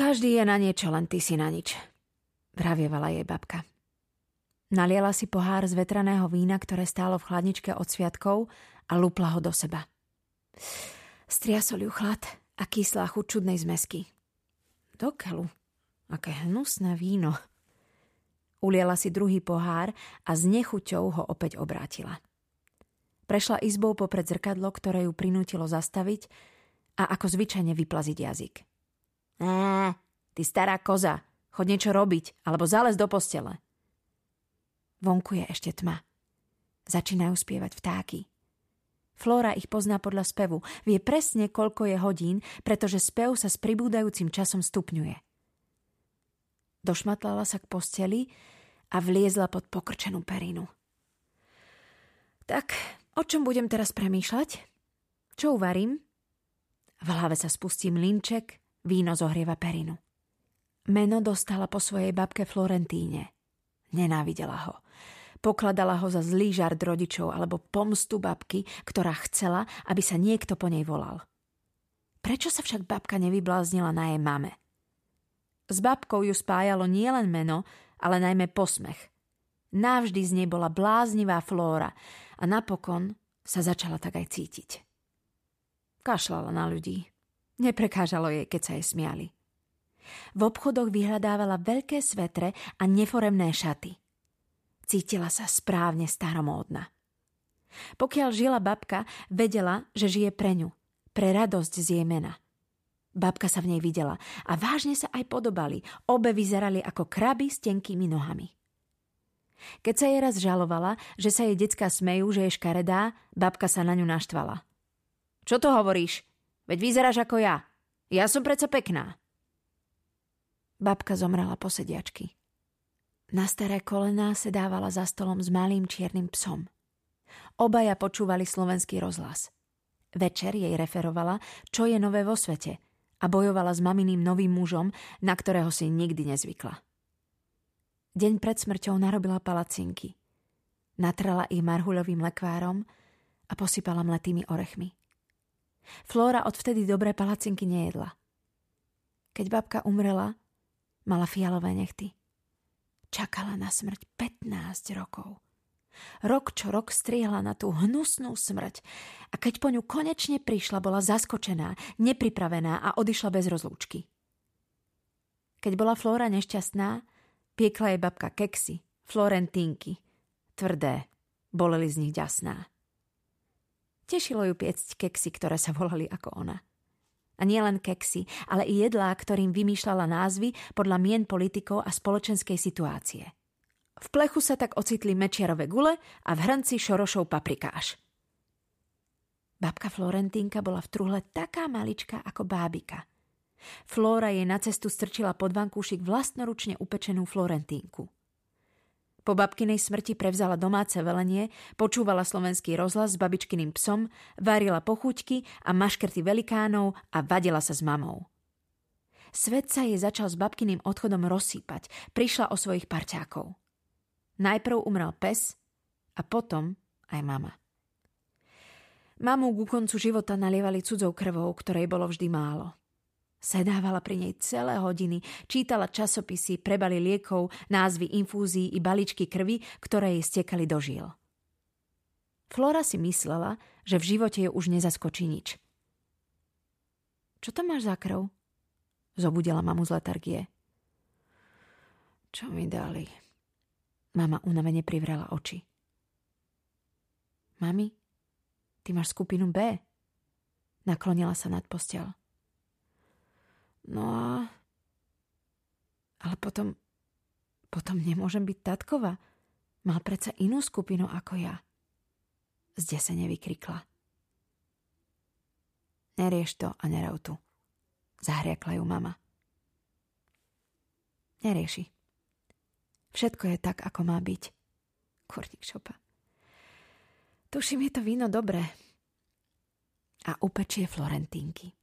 Každý je na niečo, len ty si na nič, vravievala jej babka. Naliela si pohár z vetraného vína, ktoré stálo v chladničke od sviatkov a lupla ho do seba. Striasol ju chlad a kyslá chuť čudnej zmesky. Do aké hnusné víno. Uliela si druhý pohár a s nechuťou ho opäť obrátila. Prešla izbou popred zrkadlo, ktoré ju prinútilo zastaviť a ako zvyčajne vyplaziť jazyk. Á, ty stará koza, chod niečo robiť, alebo zález do postele. Vonku je ešte tma. Začínajú spievať vtáky. Flóra ich pozná podľa spevu. Vie presne, koľko je hodín, pretože spev sa s pribúdajúcim časom stupňuje. Došmatlala sa k posteli a vliezla pod pokrčenú perinu. Tak, o čom budem teraz premýšľať? Čo uvarím? V hlave sa spustí mlinček, víno zohrieva perinu. Meno dostala po svojej babke Florentíne. Nenávidela ho. Pokladala ho za zlý žart rodičov alebo pomstu babky, ktorá chcela, aby sa niekto po nej volal. Prečo sa však babka nevybláznila na jej mame? S babkou ju spájalo nielen meno, ale najmä posmech. Navždy z nej bola bláznivá flóra a napokon sa začala tak aj cítiť. Kašlala na ľudí. Neprekážalo jej, keď sa jej smiali. V obchodoch vyhľadávala veľké svetre a neforemné šaty. Cítila sa správne staromódna. Pokiaľ žila babka, vedela, že žije pre ňu, pre radosť z jej mena. Babka sa v nej videla a vážne sa aj podobali. Obe vyzerali ako kraby s tenkými nohami. Keď sa jej raz žalovala, že sa jej decka smejú, že je škaredá, babka sa na ňu naštvala. Čo to hovoríš? Veď vyzeráš ako ja. Ja som predsa pekná. Babka zomrela po sediačky. Na staré kolená sedávala za stolom s malým čiernym psom. Obaja počúvali slovenský rozhlas. Večer jej referovala, čo je nové vo svete a bojovala s maminým novým mužom, na ktorého si nikdy nezvykla. Deň pred smrťou narobila palacinky. Natrala ich marhuľovým lekvárom a posypala mletými orechmi. Flóra odvtedy dobré palacinky nejedla. Keď babka umrela, mala fialové nechty. Čakala na smrť 15 rokov. Rok čo rok striehala na tú hnusnú smrť a keď po ňu konečne prišla, bola zaskočená, nepripravená a odišla bez rozlúčky. Keď bola Flóra nešťastná, piekla jej babka keksy, florentínky, tvrdé, boleli z nich ďasná. Tešilo ju piecť keksy, ktoré sa volali ako ona – a nielen keksy, ale i jedlá, ktorým vymýšľala názvy podľa mien politikov a spoločenskej situácie. V plechu sa tak ocitli mečiarové gule a v hrnci šorošov paprikáš. Babka Florentínka bola v truhle taká malička ako bábika. Flóra jej na cestu strčila pod vankúšik vlastnoručne upečenú Florentínku – po babkinej smrti prevzala domáce velenie, počúvala slovenský rozhlas s babičkyným psom, varila pochuťky a maškrty velikánov a vadila sa s mamou. Svet sa jej začal s babkyným odchodom rozsýpať, prišla o svojich parťákov. Najprv umrel pes a potom aj mama. Mamu ku koncu života nalievali cudzou krvou, ktorej bolo vždy málo – Sedávala pri nej celé hodiny, čítala časopisy, prebali liekov, názvy infúzií i baličky krvi, ktoré jej stekali do žil. Flora si myslela, že v živote ju už nezaskočí nič. Čo to máš za krv? Zobudila mamu z letargie. Čo mi dali? Mama unavene privrela oči. Mami, ty máš skupinu B? Naklonila sa nad postel. No a... Ale potom... Potom nemôžem byť tatkova. Mal predsa inú skupinu ako ja. Zdesene vykrikla. Nerieš to a nerav tu. Zahriakla ju mama. Nerieši. Všetko je tak, ako má byť. Kurník šopa. Tuším, je to víno dobré. A upečie florentínky.